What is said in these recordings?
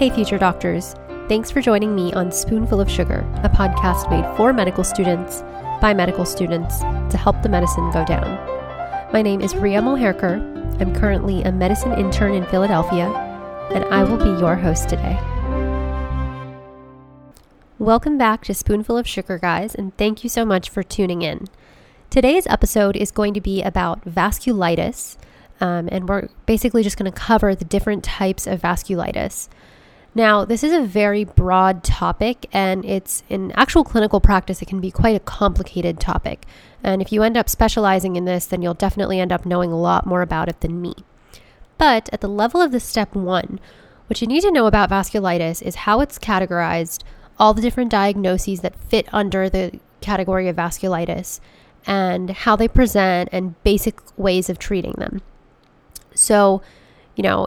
Hey, future doctors. Thanks for joining me on Spoonful of Sugar, a podcast made for medical students by medical students to help the medicine go down. My name is Ria Moherker. I'm currently a medicine intern in Philadelphia, and I will be your host today. Welcome back to Spoonful of Sugar, guys, and thank you so much for tuning in. Today's episode is going to be about vasculitis, um, and we're basically just going to cover the different types of vasculitis. Now, this is a very broad topic, and it's in actual clinical practice, it can be quite a complicated topic. And if you end up specializing in this, then you'll definitely end up knowing a lot more about it than me. But at the level of the step one, what you need to know about vasculitis is how it's categorized, all the different diagnoses that fit under the category of vasculitis, and how they present and basic ways of treating them. So, you know,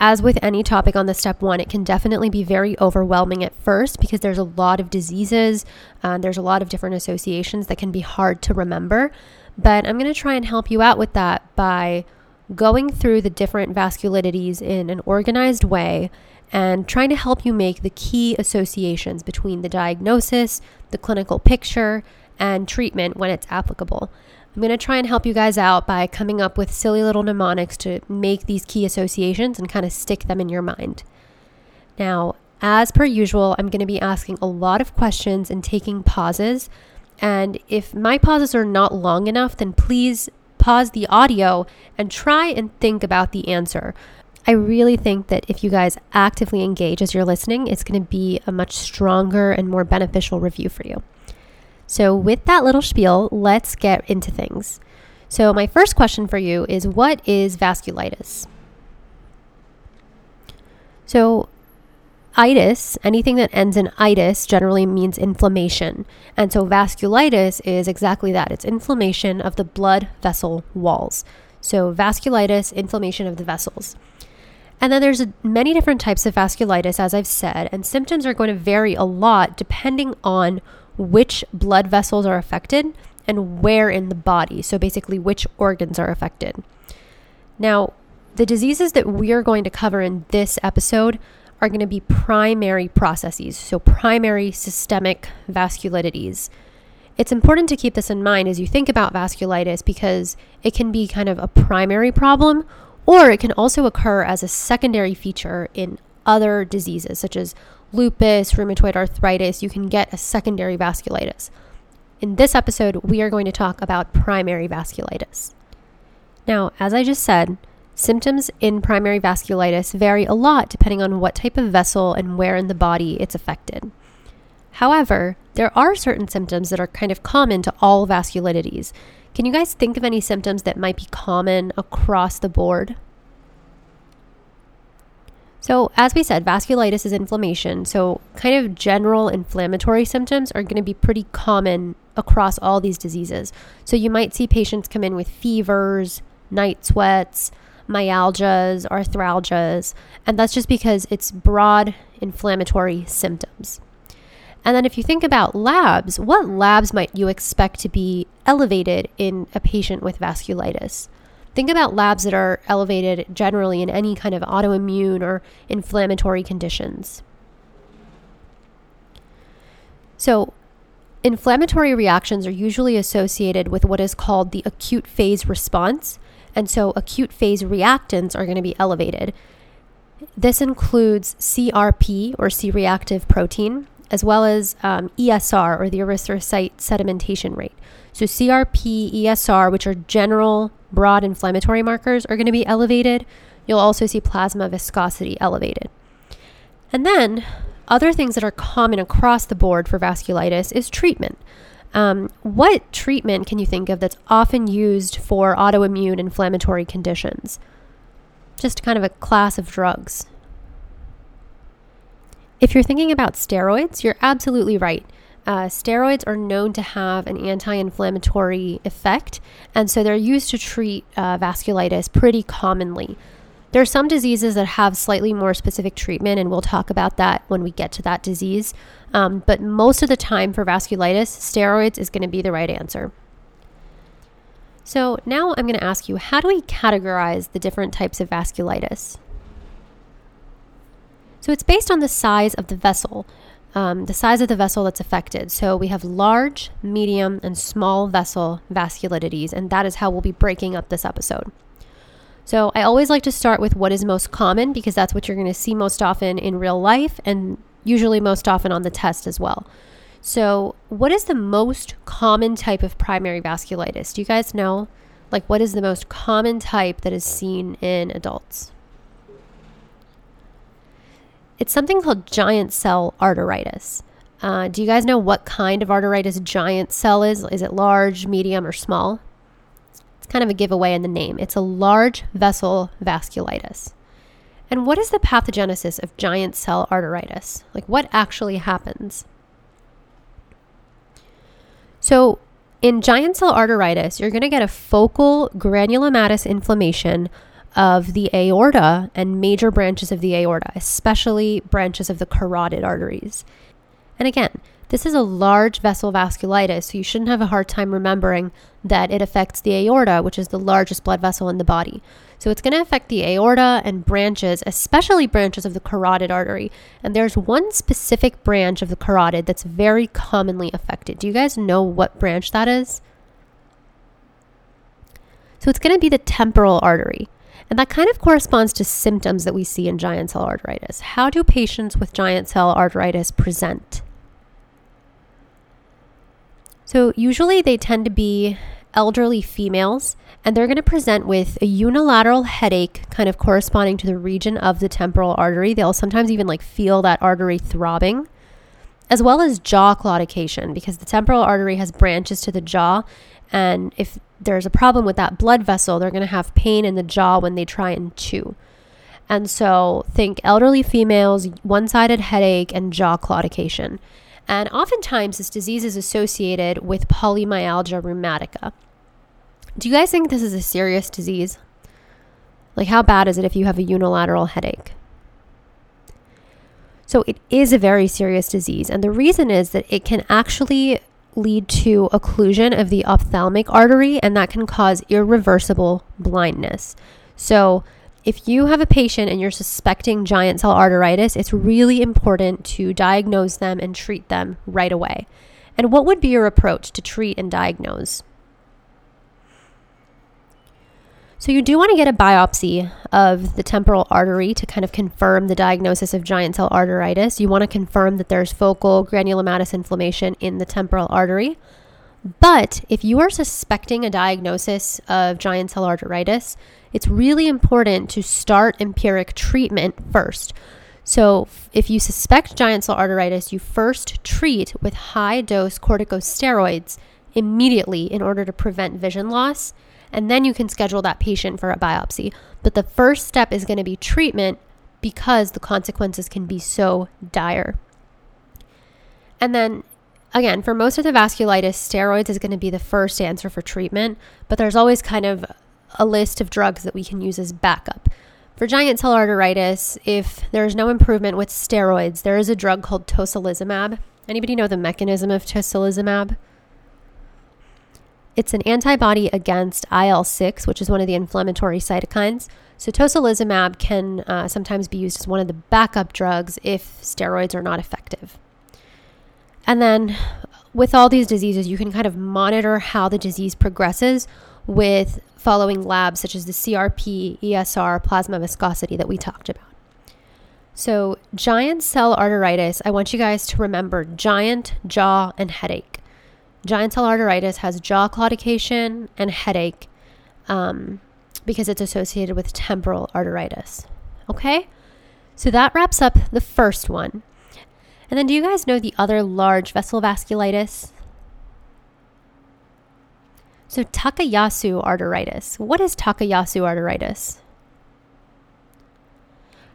as with any topic on the step one, it can definitely be very overwhelming at first because there's a lot of diseases, uh, there's a lot of different associations that can be hard to remember. But I'm going to try and help you out with that by going through the different vasculitides in an organized way and trying to help you make the key associations between the diagnosis, the clinical picture, and treatment when it's applicable. I'm going to try and help you guys out by coming up with silly little mnemonics to make these key associations and kind of stick them in your mind. Now, as per usual, I'm going to be asking a lot of questions and taking pauses. And if my pauses are not long enough, then please pause the audio and try and think about the answer. I really think that if you guys actively engage as you're listening, it's going to be a much stronger and more beneficial review for you. So, with that little spiel, let's get into things. So, my first question for you is what is vasculitis? So, itis, anything that ends in itis generally means inflammation. And so, vasculitis is exactly that it's inflammation of the blood vessel walls. So, vasculitis, inflammation of the vessels. And then there's many different types of vasculitis, as I've said, and symptoms are going to vary a lot depending on which blood vessels are affected and where in the body. So, basically, which organs are affected. Now, the diseases that we are going to cover in this episode are going to be primary processes, so primary systemic vasculitides. It's important to keep this in mind as you think about vasculitis because it can be kind of a primary problem or it can also occur as a secondary feature in other diseases such as lupus, rheumatoid arthritis, you can get a secondary vasculitis. In this episode, we are going to talk about primary vasculitis. Now, as I just said, symptoms in primary vasculitis vary a lot depending on what type of vessel and where in the body it's affected. However, there are certain symptoms that are kind of common to all vasculitides. Can you guys think of any symptoms that might be common across the board? So, as we said, vasculitis is inflammation. So, kind of general inflammatory symptoms are going to be pretty common across all these diseases. So, you might see patients come in with fevers, night sweats, myalgias, arthralgias, and that's just because it's broad inflammatory symptoms. And then, if you think about labs, what labs might you expect to be elevated in a patient with vasculitis? Think about labs that are elevated generally in any kind of autoimmune or inflammatory conditions. So, inflammatory reactions are usually associated with what is called the acute phase response. And so, acute phase reactants are going to be elevated. This includes CRP or C reactive protein, as well as um, ESR or the erythrocyte sedimentation rate. So, CRP, ESR, which are general broad inflammatory markers, are going to be elevated. You'll also see plasma viscosity elevated. And then, other things that are common across the board for vasculitis is treatment. Um, what treatment can you think of that's often used for autoimmune inflammatory conditions? Just kind of a class of drugs. If you're thinking about steroids, you're absolutely right. Uh, steroids are known to have an anti inflammatory effect, and so they're used to treat uh, vasculitis pretty commonly. There are some diseases that have slightly more specific treatment, and we'll talk about that when we get to that disease. Um, but most of the time for vasculitis, steroids is going to be the right answer. So now I'm going to ask you how do we categorize the different types of vasculitis? So it's based on the size of the vessel, um, the size of the vessel that's affected. So we have large, medium, and small vessel vasculitides, and that is how we'll be breaking up this episode. So I always like to start with what is most common because that's what you're going to see most often in real life and usually most often on the test as well. So, what is the most common type of primary vasculitis? Do you guys know? Like, what is the most common type that is seen in adults? It's something called giant cell arteritis. Uh, do you guys know what kind of arteritis giant cell is? Is it large, medium, or small? It's kind of a giveaway in the name. It's a large vessel vasculitis. And what is the pathogenesis of giant cell arteritis? Like, what actually happens? So, in giant cell arteritis, you're going to get a focal granulomatous inflammation of the aorta and major branches of the aorta, especially branches of the carotid arteries. And again, this is a large vessel vasculitis, so you shouldn't have a hard time remembering that it affects the aorta, which is the largest blood vessel in the body. So it's going to affect the aorta and branches, especially branches of the carotid artery. And there's one specific branch of the carotid that's very commonly affected. Do you guys know what branch that is? So it's going to be the temporal artery. And that kind of corresponds to symptoms that we see in giant cell arteritis. How do patients with giant cell arteritis present? So, usually they tend to be elderly females, and they're going to present with a unilateral headache, kind of corresponding to the region of the temporal artery. They'll sometimes even like feel that artery throbbing, as well as jaw claudication, because the temporal artery has branches to the jaw. And if there's a problem with that blood vessel, they're going to have pain in the jaw when they try and chew. And so think elderly females, one sided headache, and jaw claudication. And oftentimes, this disease is associated with polymyalgia rheumatica. Do you guys think this is a serious disease? Like, how bad is it if you have a unilateral headache? So, it is a very serious disease. And the reason is that it can actually lead to occlusion of the ophthalmic artery, and that can cause irreversible blindness. So, if you have a patient and you're suspecting giant cell arteritis, it's really important to diagnose them and treat them right away. And what would be your approach to treat and diagnose? So, you do want to get a biopsy of the temporal artery to kind of confirm the diagnosis of giant cell arteritis. You want to confirm that there's focal granulomatous inflammation in the temporal artery. But if you are suspecting a diagnosis of giant cell arteritis, it's really important to start empiric treatment first. So, if you suspect giant cell arteritis, you first treat with high dose corticosteroids immediately in order to prevent vision loss and then you can schedule that patient for a biopsy. But the first step is going to be treatment because the consequences can be so dire. And then again, for most of the vasculitis, steroids is going to be the first answer for treatment, but there's always kind of a list of drugs that we can use as backup. For giant cell arteritis, if there's no improvement with steroids, there is a drug called tocilizumab. Anybody know the mechanism of tocilizumab? It's an antibody against IL 6, which is one of the inflammatory cytokines. So, tocilizumab can uh, sometimes be used as one of the backup drugs if steroids are not effective. And then, with all these diseases, you can kind of monitor how the disease progresses with following labs such as the CRP, ESR, plasma viscosity that we talked about. So, giant cell arteritis, I want you guys to remember giant, jaw, and headache. Giant cell arteritis has jaw claudication and headache um, because it's associated with temporal arteritis. Okay? So that wraps up the first one. And then do you guys know the other large vessel vasculitis? So Takayasu arteritis. What is Takayasu arteritis?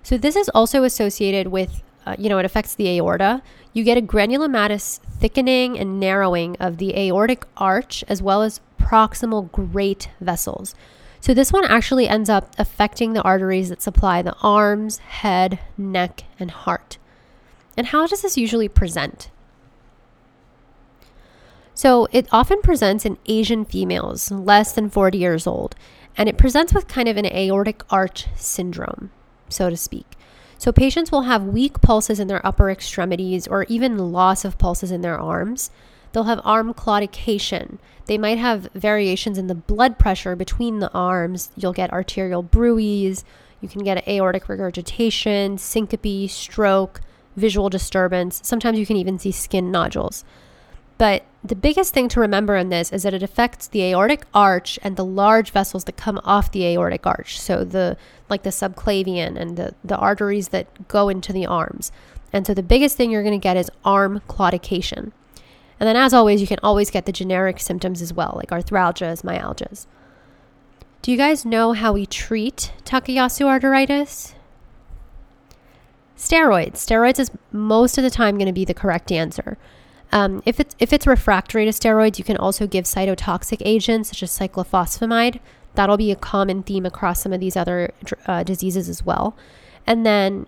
So this is also associated with uh, you know, it affects the aorta, you get a granulomatous thickening and narrowing of the aortic arch as well as proximal great vessels. So this one actually ends up affecting the arteries that supply the arms, head, neck, and heart. And how does this usually present? So it often presents in Asian females less than 40 years old, and it presents with kind of an aortic arch syndrome, so to speak. So, patients will have weak pulses in their upper extremities or even loss of pulses in their arms. They'll have arm claudication. They might have variations in the blood pressure between the arms. You'll get arterial bruits. You can get aortic regurgitation, syncope, stroke, visual disturbance. Sometimes you can even see skin nodules. But the biggest thing to remember in this is that it affects the aortic arch and the large vessels that come off the aortic arch. So the like the subclavian and the, the arteries that go into the arms. And so the biggest thing you're going to get is arm claudication. And then as always, you can always get the generic symptoms as well, like arthralgias, myalgias. Do you guys know how we treat Takayasu arteritis? Steroids. Steroids is most of the time going to be the correct answer. Um, if it's if it's refractory to steroids, you can also give cytotoxic agents such as cyclophosphamide. That'll be a common theme across some of these other uh, diseases as well. And then,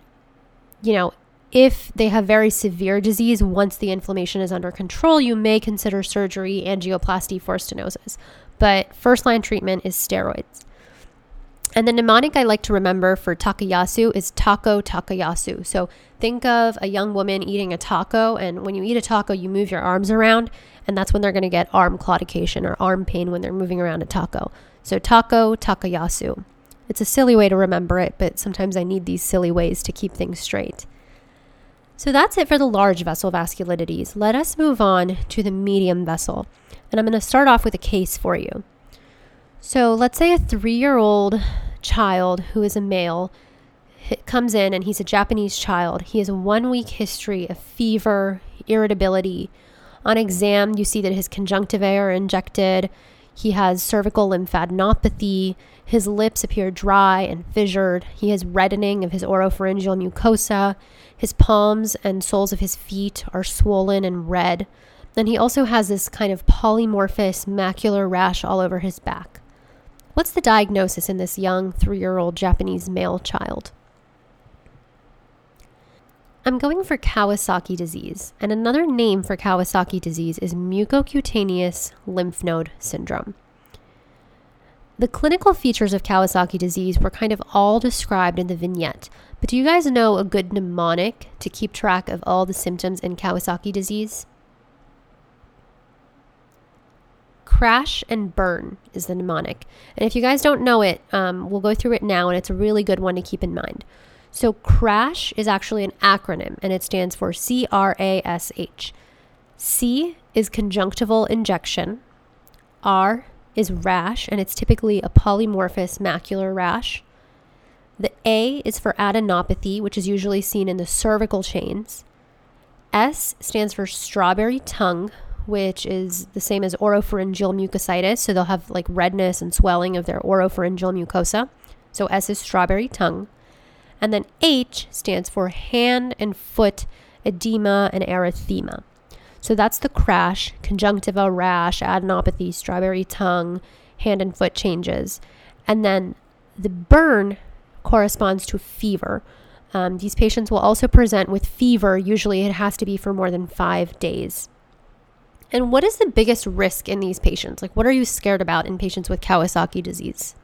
you know, if they have very severe disease, once the inflammation is under control, you may consider surgery, angioplasty for stenosis. But first line treatment is steroids. And the mnemonic I like to remember for takayasu is taco takayasu. So think of a young woman eating a taco, and when you eat a taco, you move your arms around, and that's when they're going to get arm claudication or arm pain when they're moving around a taco. So taco takayasu. It's a silly way to remember it, but sometimes I need these silly ways to keep things straight. So that's it for the large vessel vasculitides. Let us move on to the medium vessel. And I'm going to start off with a case for you. So let's say a three year old child who is a male comes in and he's a Japanese child. He has a one week history of fever, irritability. On exam, you see that his conjunctivae are injected. He has cervical lymphadenopathy. His lips appear dry and fissured. He has reddening of his oropharyngeal mucosa. His palms and soles of his feet are swollen and red. Then he also has this kind of polymorphous macular rash all over his back. What's the diagnosis in this young three year old Japanese male child? I'm going for Kawasaki disease, and another name for Kawasaki disease is mucocutaneous lymph node syndrome. The clinical features of Kawasaki disease were kind of all described in the vignette, but do you guys know a good mnemonic to keep track of all the symptoms in Kawasaki disease? Crash and burn is the mnemonic. And if you guys don't know it, um, we'll go through it now, and it's a really good one to keep in mind. So, CRASH is actually an acronym, and it stands for C R A S H. C is conjunctival injection, R is rash, and it's typically a polymorphous macular rash. The A is for adenopathy, which is usually seen in the cervical chains. S stands for strawberry tongue, which is the same as oropharyngeal mucositis. So they'll have like redness and swelling of their oropharyngeal mucosa. So S is strawberry tongue. And then H stands for hand and foot edema and erythema. So that's the crash, conjunctiva, rash, adenopathy, strawberry tongue, hand and foot changes. And then the burn corresponds to fever. Um, these patients will also present with fever. Usually it has to be for more than five days. And what is the biggest risk in these patients? Like, what are you scared about in patients with Kawasaki disease?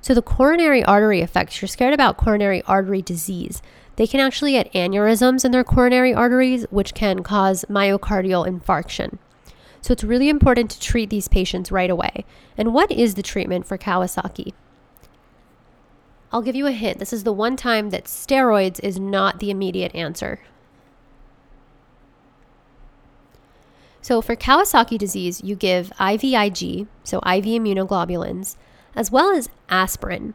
So, the coronary artery effects, you're scared about coronary artery disease. They can actually get aneurysms in their coronary arteries, which can cause myocardial infarction. So, it's really important to treat these patients right away. And what is the treatment for Kawasaki? I'll give you a hint. This is the one time that steroids is not the immediate answer. So for Kawasaki disease, you give IVIG, so IV immunoglobulins, as well as aspirin.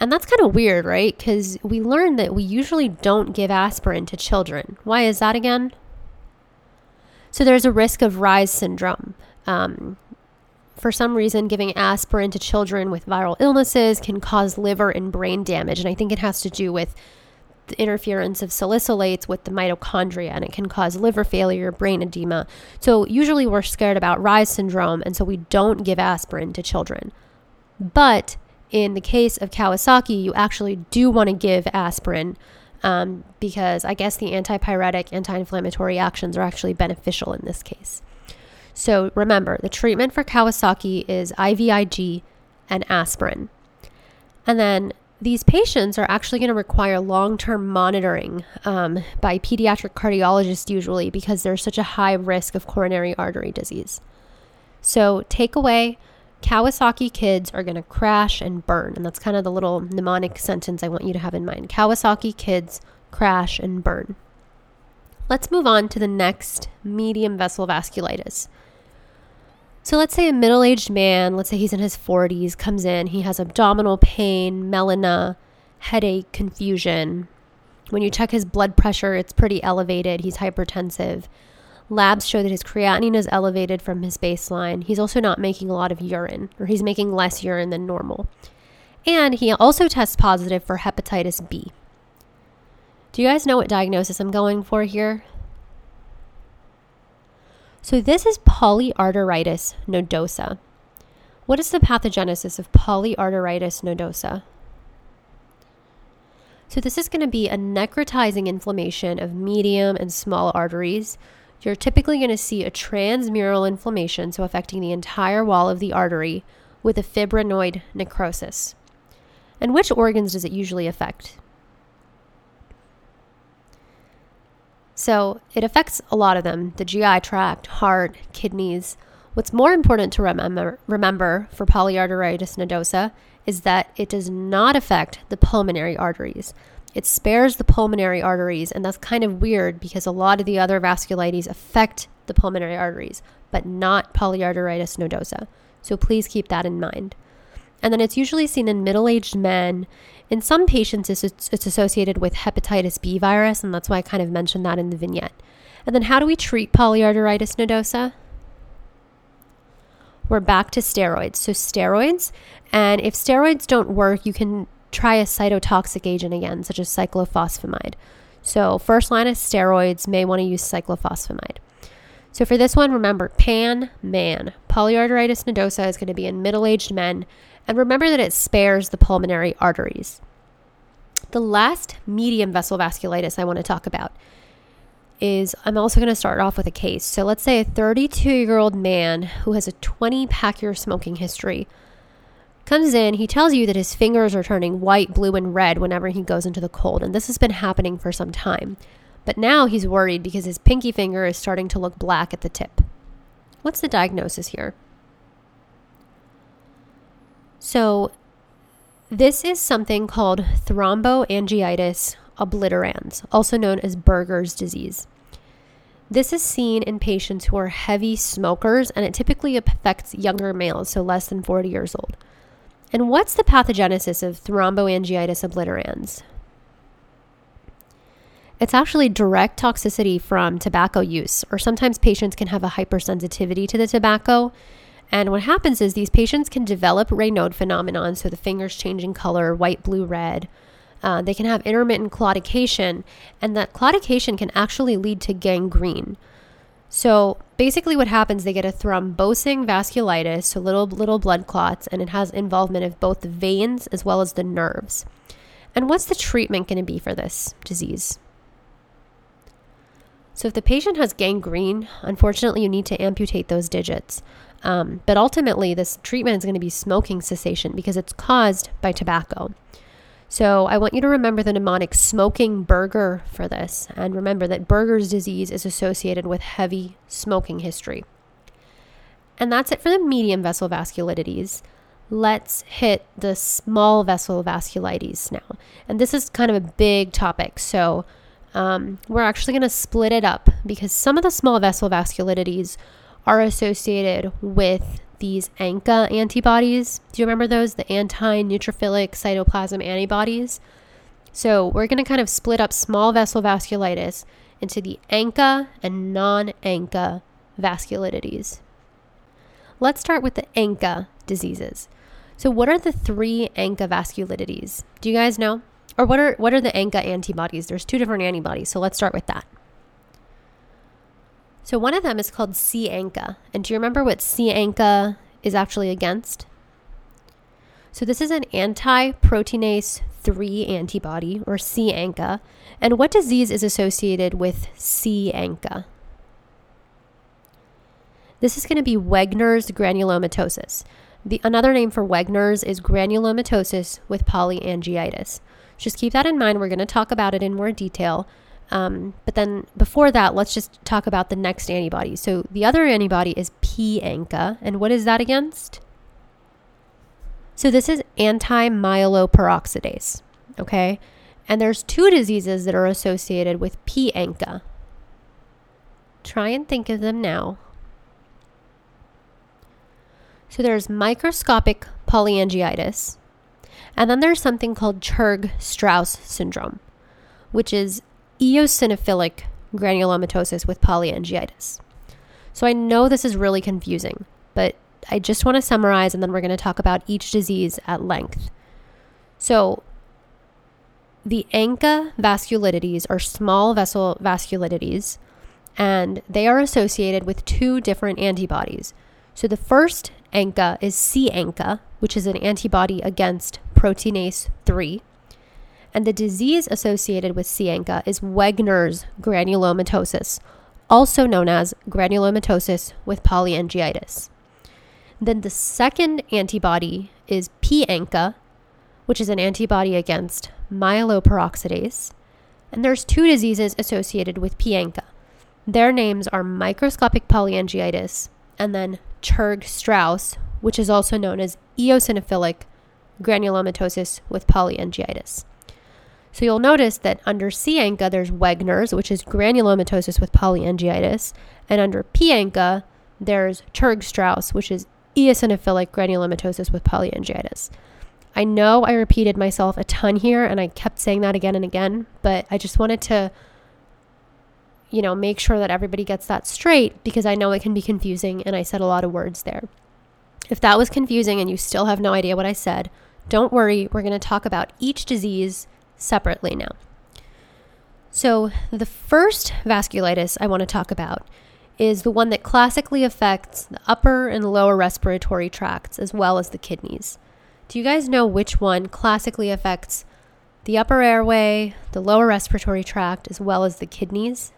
And that's kind of weird, right? Because we learned that we usually don't give aspirin to children. Why is that again? So there's a risk of Reye's syndrome. Um, for some reason, giving aspirin to children with viral illnesses can cause liver and brain damage. And I think it has to do with the interference of salicylates with the mitochondria and it can cause liver failure, brain edema. So, usually we're scared about Reye's syndrome, and so we don't give aspirin to children. But in the case of Kawasaki, you actually do want to give aspirin um, because I guess the antipyretic, anti inflammatory actions are actually beneficial in this case. So, remember the treatment for Kawasaki is IVIG and aspirin. And then these patients are actually going to require long term monitoring um, by pediatric cardiologists, usually because there's such a high risk of coronary artery disease. So, takeaway Kawasaki kids are going to crash and burn. And that's kind of the little mnemonic sentence I want you to have in mind. Kawasaki kids crash and burn. Let's move on to the next medium vessel vasculitis. So let's say a middle aged man, let's say he's in his 40s, comes in, he has abdominal pain, melena, headache, confusion. When you check his blood pressure, it's pretty elevated, he's hypertensive. Labs show that his creatinine is elevated from his baseline. He's also not making a lot of urine, or he's making less urine than normal. And he also tests positive for hepatitis B. Do you guys know what diagnosis I'm going for here? So, this is polyarteritis nodosa. What is the pathogenesis of polyarteritis nodosa? So, this is going to be a necrotizing inflammation of medium and small arteries. You're typically going to see a transmural inflammation, so affecting the entire wall of the artery, with a fibrinoid necrosis. And which organs does it usually affect? So it affects a lot of them the GI tract, heart, kidneys. What's more important to remember, remember for polyarteritis nodosa is that it does not affect the pulmonary arteries. It spares the pulmonary arteries, and that's kind of weird because a lot of the other vasculitis affect the pulmonary arteries, but not polyarteritis nodosa. So please keep that in mind. And then it's usually seen in middle aged men in some patients, it's, it's associated with hepatitis B virus, and that's why I kind of mentioned that in the vignette. And then, how do we treat polyarteritis nodosa? We're back to steroids. So, steroids, and if steroids don't work, you can try a cytotoxic agent again, such as cyclophosphamide. So, first line of steroids may want to use cyclophosphamide. So, for this one, remember pan, man. Polyarteritis nodosa is going to be in middle aged men and remember that it spares the pulmonary arteries. The last medium vessel vasculitis I want to talk about is I'm also going to start off with a case. So let's say a 32 year old man who has a 20 pack year smoking history comes in, he tells you that his fingers are turning white, blue, and red whenever he goes into the cold. And this has been happening for some time. But now he's worried because his pinky finger is starting to look black at the tip. What's the diagnosis here? So, this is something called thromboangiitis obliterans, also known as Buerger's disease. This is seen in patients who are heavy smokers and it typically affects younger males, so less than 40 years old. And what's the pathogenesis of thromboangiitis obliterans? It's actually direct toxicity from tobacco use, or sometimes patients can have a hypersensitivity to the tobacco and what happens is these patients can develop Raynaud phenomenon, so the fingers changing color, white, blue, red. Uh, they can have intermittent claudication, and that claudication can actually lead to gangrene. So basically, what happens, they get a thrombosing vasculitis, so little little blood clots, and it has involvement of both the veins as well as the nerves. And what's the treatment going to be for this disease? So if the patient has gangrene, unfortunately, you need to amputate those digits. Um, but ultimately, this treatment is going to be smoking cessation because it's caused by tobacco. So I want you to remember the mnemonic smoking burger for this. And remember that Buerger's disease is associated with heavy smoking history. And that's it for the medium vessel vasculitides. Let's hit the small vessel vasculitis now. And this is kind of a big topic. So um, we're actually going to split it up because some of the small vessel vasculitides are associated with these ANCA antibodies. Do you remember those? The anti neutrophilic cytoplasm antibodies. So we're going to kind of split up small vessel vasculitis into the ANCA and non ANCA vasculitides. Let's start with the ANCA diseases. So, what are the three ANCA vasculitides? Do you guys know? Or what are what are the ANCA antibodies? There's two different antibodies, so let's start with that. So one of them is called C-ANCA. And do you remember what C-ANCA is actually against? So this is an anti-proteinase 3 antibody or C-ANCA. And what disease is associated with C-ANCA? This is going to be Wegener's granulomatosis. The another name for Wegener's is granulomatosis with polyangiitis. Just keep that in mind. We're going to talk about it in more detail. Um, but then before that, let's just talk about the next antibody. So the other antibody is P-ANCA. And what is that against? So this is anti-myeloperoxidase, okay? And there's two diseases that are associated with P-ANCA. Try and think of them now. So there's microscopic polyangiitis, and then there's something called Churg Strauss syndrome, which is eosinophilic granulomatosis with polyangiitis. So I know this is really confusing, but I just want to summarize and then we're going to talk about each disease at length. So, the ANCA vasculitides are small vessel vasculitides, and they are associated with two different antibodies. So, the first ANCA is C-ANCA, which is an antibody against proteinase 3. And the disease associated with C-ANCA is Wegener's granulomatosis, also known as granulomatosis with polyangiitis. Then the second antibody is P-ANCA, which is an antibody against myeloperoxidase. And there's two diseases associated with P-ANCA. Their names are microscopic polyangiitis and then Churg Strauss, which is also known as eosinophilic granulomatosis with polyangiitis. So you'll notice that under C-ANCA, there's Wegener's, which is granulomatosis with polyangiitis, and under P-ANCA, there's Churg Strauss, which is eosinophilic granulomatosis with polyangiitis. I know I repeated myself a ton here, and I kept saying that again and again, but I just wanted to you know, make sure that everybody gets that straight because I know it can be confusing and I said a lot of words there. If that was confusing and you still have no idea what I said, don't worry, we're going to talk about each disease separately now. So, the first vasculitis I want to talk about is the one that classically affects the upper and lower respiratory tracts as well as the kidneys. Do you guys know which one classically affects the upper airway, the lower respiratory tract, as well as the kidneys?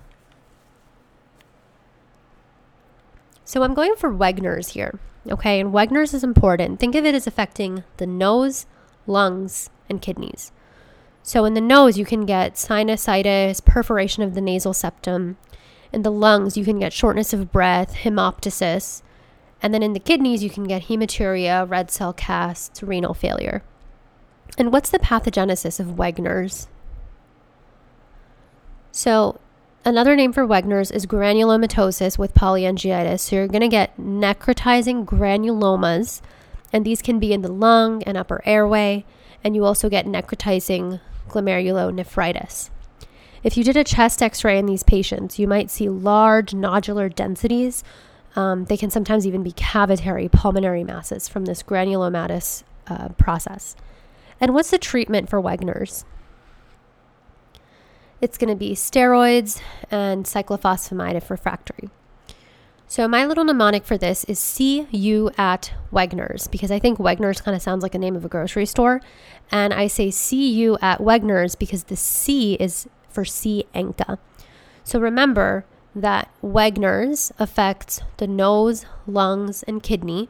So I'm going for Wegener's here. Okay, and Wegener's is important. Think of it as affecting the nose, lungs, and kidneys. So in the nose, you can get sinusitis, perforation of the nasal septum. In the lungs, you can get shortness of breath, hemoptysis. And then in the kidneys, you can get hematuria, red cell casts, renal failure. And what's the pathogenesis of Wegener's? So Another name for Wegener's is granulomatosis with polyangiitis. So you're going to get necrotizing granulomas, and these can be in the lung and upper airway, and you also get necrotizing glomerulonephritis. If you did a chest x ray in these patients, you might see large nodular densities. Um, they can sometimes even be cavitary pulmonary masses from this granulomatous uh, process. And what's the treatment for Wegener's? it's going to be steroids and cyclophosphamide if refractory. So my little mnemonic for this is see you at Wegener's because I think Wegener's kind of sounds like a name of a grocery store. And I say see you at Wegener's because the C is for C-ANCA. So remember that Wegener's affects the nose, lungs, and kidney.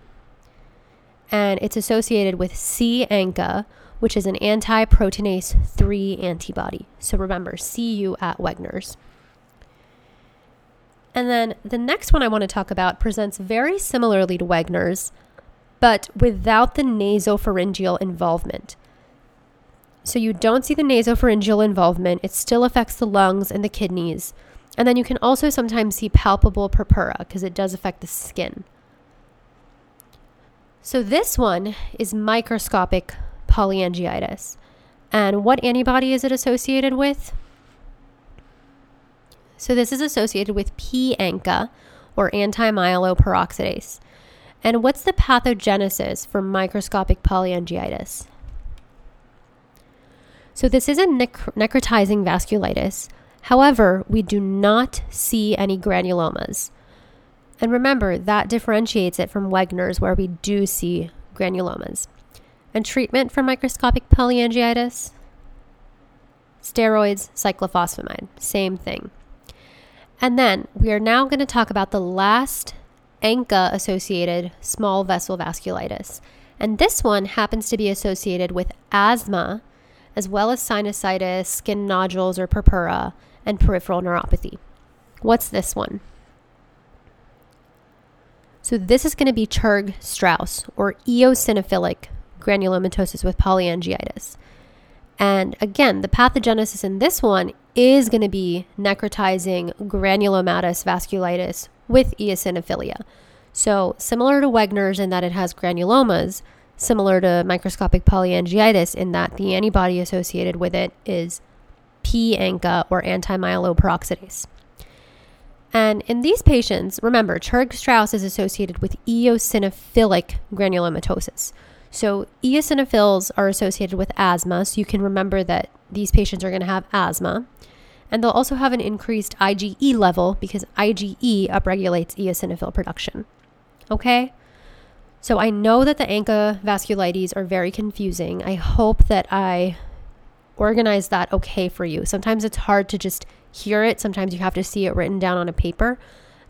And it's associated with C-ANCA, which is an anti proteinase 3 antibody. So remember, see you at Wegener's. And then the next one I want to talk about presents very similarly to Wegener's, but without the nasopharyngeal involvement. So you don't see the nasopharyngeal involvement, it still affects the lungs and the kidneys. And then you can also sometimes see palpable purpura because it does affect the skin. So this one is microscopic polyangiitis. And what antibody is it associated with? So this is associated with P-ANCA or anti-myeloperoxidase. And what's the pathogenesis for microscopic polyangiitis? So this is a nec- necrotizing vasculitis. However, we do not see any granulomas. And remember, that differentiates it from Wegener's, where we do see granulomas. And treatment for microscopic polyangiitis? Steroids, cyclophosphamide, same thing. And then we are now going to talk about the last ANCA associated small vessel vasculitis. And this one happens to be associated with asthma, as well as sinusitis, skin nodules or purpura, and peripheral neuropathy. What's this one? So, this is going to be Churg Strauss or eosinophilic granulomatosis with polyangiitis. And again, the pathogenesis in this one is going to be necrotizing granulomatous vasculitis with eosinophilia. So, similar to Wegener's in that it has granulomas, similar to microscopic polyangiitis in that the antibody associated with it is P-ANCA or anti-myeloperoxidase. And in these patients, remember, Churg Strauss is associated with eosinophilic granulomatosis. So, eosinophils are associated with asthma, so you can remember that these patients are going to have asthma. And they'll also have an increased IgE level because IgE upregulates eosinophil production. Okay? So, I know that the ANCA vasculitis are very confusing. I hope that I organize that okay for you. Sometimes it's hard to just hear it, sometimes you have to see it written down on a paper.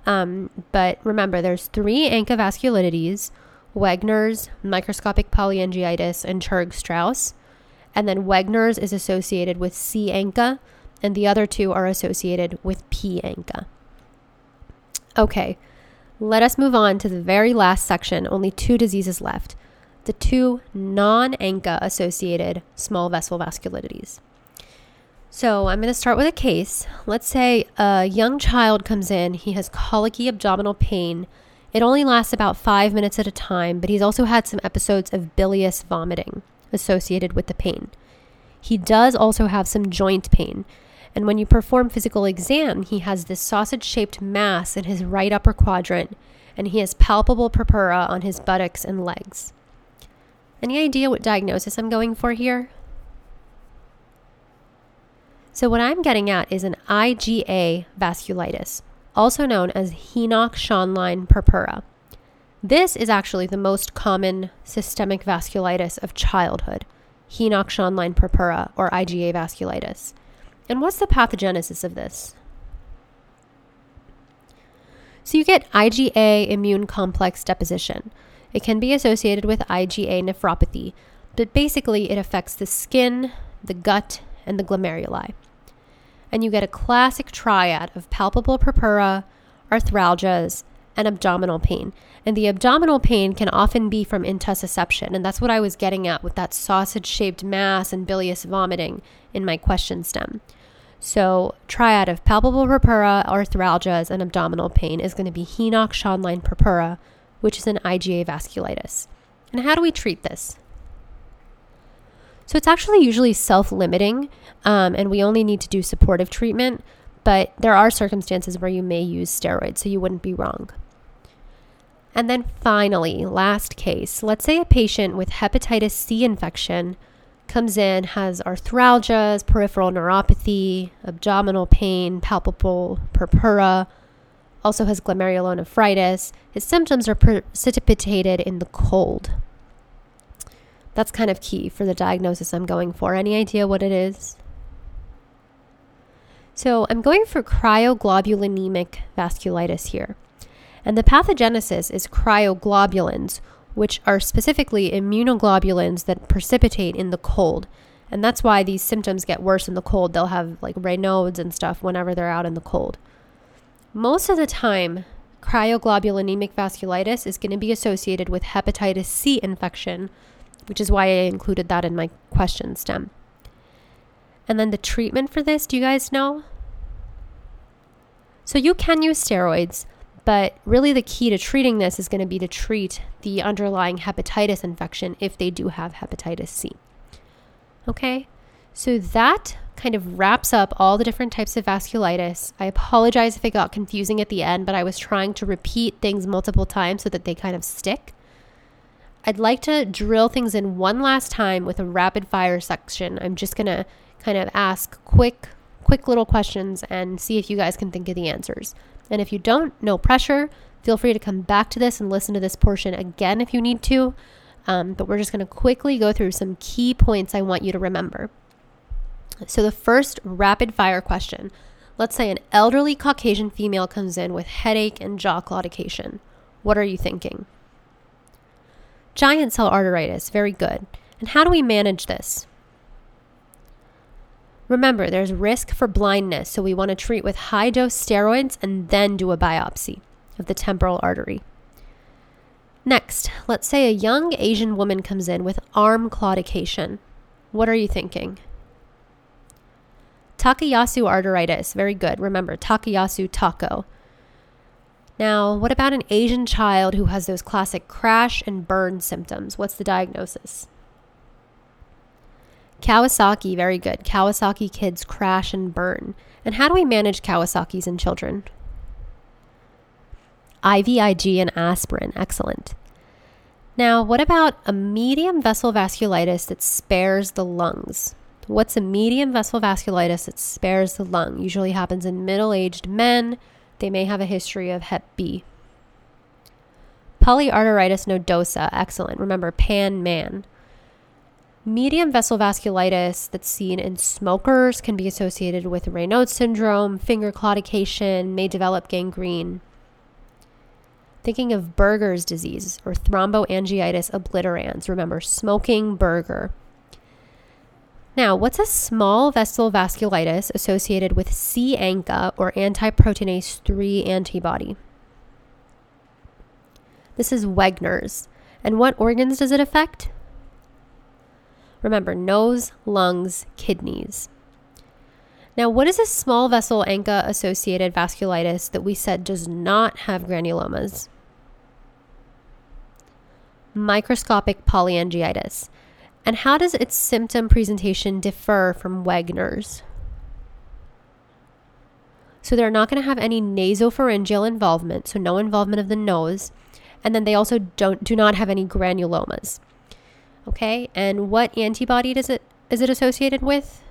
Um, but remember, there's three ANCA vasculitides Wegener's, microscopic polyangiitis, and Churg Strauss. And then Wegener's is associated with C. ANCA, and the other two are associated with P. ANCA. Okay, let us move on to the very last section, only two diseases left the two non ANCA associated small vessel vasculitides. So I'm going to start with a case. Let's say a young child comes in, he has colicky abdominal pain it only lasts about five minutes at a time, but he's also had some episodes of bilious vomiting associated with the pain. He does also have some joint pain, and when you perform physical exam, he has this sausage shaped mass in his right upper quadrant, and he has palpable purpura on his buttocks and legs. Any idea what diagnosis I'm going for here? So, what I'm getting at is an IgA vasculitis, also known as Henoch-Schönlein purpura. This is actually the most common systemic vasculitis of childhood, Henoch-Schönlein purpura or IgA vasculitis. And what's the pathogenesis of this? So you get IgA immune complex deposition. It can be associated with IgA nephropathy, but basically it affects the skin, the gut, and the glomeruli and you get a classic triad of palpable purpura, arthralgias, and abdominal pain. And the abdominal pain can often be from intussusception. And that's what I was getting at with that sausage shaped mass and bilious vomiting in my question stem. So, triad of palpable purpura, arthralgias, and abdominal pain is going to be Henoch-Schönlein purpura, which is an IgA vasculitis. And how do we treat this? So it's actually usually self limiting, um, and we only need to do supportive treatment, but there are circumstances where you may use steroids, so you wouldn't be wrong. And then finally, last case let's say a patient with hepatitis C infection comes in, has arthralgias, peripheral neuropathy, abdominal pain, palpable purpura, also has glomerulonephritis. His symptoms are precipitated in the cold. That's kind of key for the diagnosis I'm going for. Any idea what it is? So, I'm going for cryoglobulinemic vasculitis here. And the pathogenesis is cryoglobulins, which are specifically immunoglobulins that precipitate in the cold. And that's why these symptoms get worse in the cold. They'll have like Raynaud's and stuff whenever they're out in the cold. Most of the time, cryoglobulinemic vasculitis is going to be associated with hepatitis C infection, which is why I included that in my question stem. And then the treatment for this, do you guys know? So you can use steroids, but really the key to treating this is going to be to treat the underlying hepatitis infection if they do have hepatitis C. Okay, so that kind of wraps up all the different types of vasculitis. I apologize if it got confusing at the end, but I was trying to repeat things multiple times so that they kind of stick. I'd like to drill things in one last time with a rapid fire section. I'm just going to kind of ask quick quick little questions and see if you guys can think of the answers. And if you don't, no pressure. Feel free to come back to this and listen to this portion again if you need to. Um, but we're just going to quickly go through some key points I want you to remember. So, the first rapid fire question let's say an elderly Caucasian female comes in with headache and jaw claudication. What are you thinking? Giant cell arteritis, very good. And how do we manage this? Remember, there's risk for blindness, so we want to treat with high dose steroids and then do a biopsy of the temporal artery. Next, let's say a young Asian woman comes in with arm claudication. What are you thinking? Takayasu arteritis, very good. Remember, Takayasu tako. Now, what about an Asian child who has those classic crash and burn symptoms? What's the diagnosis? Kawasaki, very good. Kawasaki kids crash and burn. And how do we manage Kawasaki's in children? IVIG and aspirin, excellent. Now, what about a medium vessel vasculitis that spares the lungs? What's a medium vessel vasculitis that spares the lung? Usually happens in middle aged men. They may have a history of Hep B. Polyarteritis nodosa, excellent. Remember, pan man. Medium vessel vasculitis that's seen in smokers can be associated with Raynaud syndrome, finger claudication, may develop gangrene. Thinking of Buerger's disease or thromboangiitis obliterans. Remember, smoking Buerger. Now, what's a small vessel vasculitis associated with C ANCA or antiproteinase 3 antibody? This is Wegener's. And what organs does it affect? Remember, nose, lungs, kidneys. Now, what is a small vessel ANCA associated vasculitis that we said does not have granulomas? Microscopic polyangiitis. And how does its symptom presentation differ from Wegener's? So they're not going to have any nasopharyngeal involvement, so no involvement of the nose, and then they also don't do not have any granulomas. Okay, and what antibody does it is it associated with?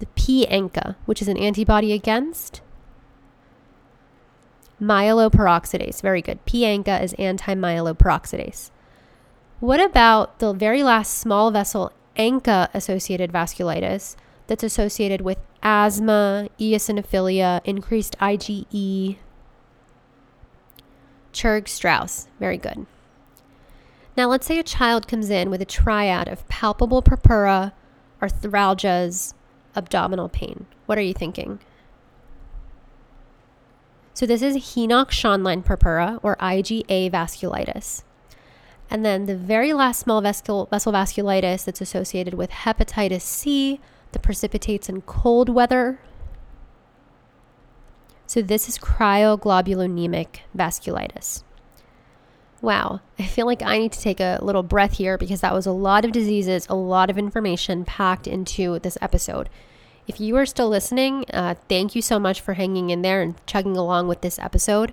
The P ANCA, which is an antibody against myeloperoxidase. Very good. P ANCA is anti-myeloperoxidase. What about the very last small vessel ANCA associated vasculitis that's associated with asthma, eosinophilia, increased IgE? Churg Strauss. Very good. Now, let's say a child comes in with a triad of palpable purpura, arthralgias, abdominal pain. What are you thinking? So, this is Henoch Schönlein purpura or IgA vasculitis. And then the very last small vessel, vessel vasculitis that's associated with hepatitis C that precipitates in cold weather. So, this is cryoglobulinemic vasculitis. Wow, I feel like I need to take a little breath here because that was a lot of diseases, a lot of information packed into this episode. If you are still listening, uh, thank you so much for hanging in there and chugging along with this episode.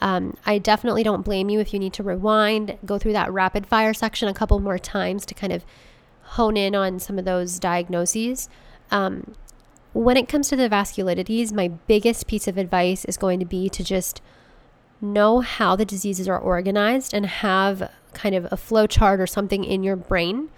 Um, I definitely don't blame you if you need to rewind, go through that rapid fire section a couple more times to kind of hone in on some of those diagnoses. Um, when it comes to the vasculitides, my biggest piece of advice is going to be to just know how the diseases are organized and have kind of a flow chart or something in your brain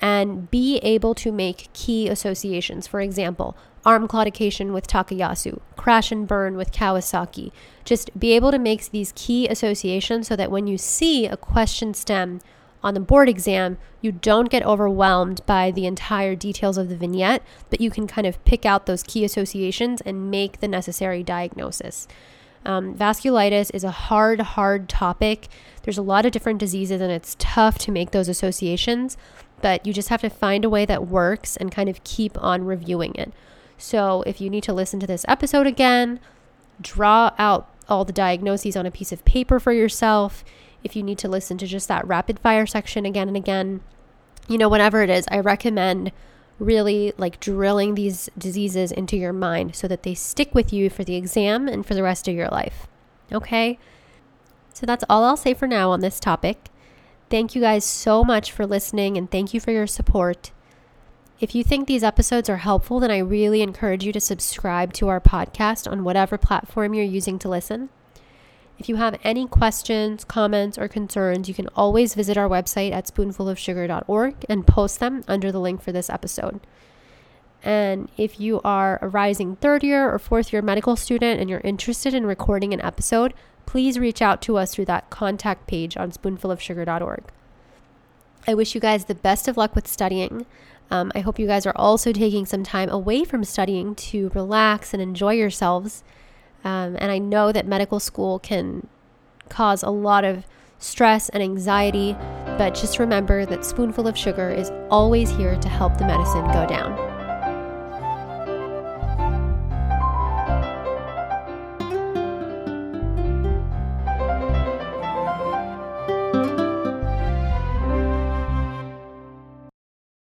and be able to make key associations. For example, arm claudication with Takayasu, crash and burn with Kawasaki. Just be able to make these key associations so that when you see a question stem on the board exam, you don't get overwhelmed by the entire details of the vignette, but you can kind of pick out those key associations and make the necessary diagnosis. Um, vasculitis is a hard, hard topic. There's a lot of different diseases, and it's tough to make those associations, but you just have to find a way that works and kind of keep on reviewing it. So, if you need to listen to this episode again, draw out all the diagnoses on a piece of paper for yourself. If you need to listen to just that rapid fire section again and again, you know, whatever it is, I recommend really like drilling these diseases into your mind so that they stick with you for the exam and for the rest of your life. Okay? So that's all I'll say for now on this topic. Thank you guys so much for listening and thank you for your support. If you think these episodes are helpful, then I really encourage you to subscribe to our podcast on whatever platform you're using to listen. If you have any questions, comments, or concerns, you can always visit our website at spoonfulofsugar.org and post them under the link for this episode. And if you are a rising third year or fourth year medical student and you're interested in recording an episode, please reach out to us through that contact page on spoonfulofsugar.org. I wish you guys the best of luck with studying. Um, I hope you guys are also taking some time away from studying to relax and enjoy yourselves. Um, and I know that medical school can cause a lot of stress and anxiety, but just remember that Spoonful of Sugar is always here to help the medicine go down.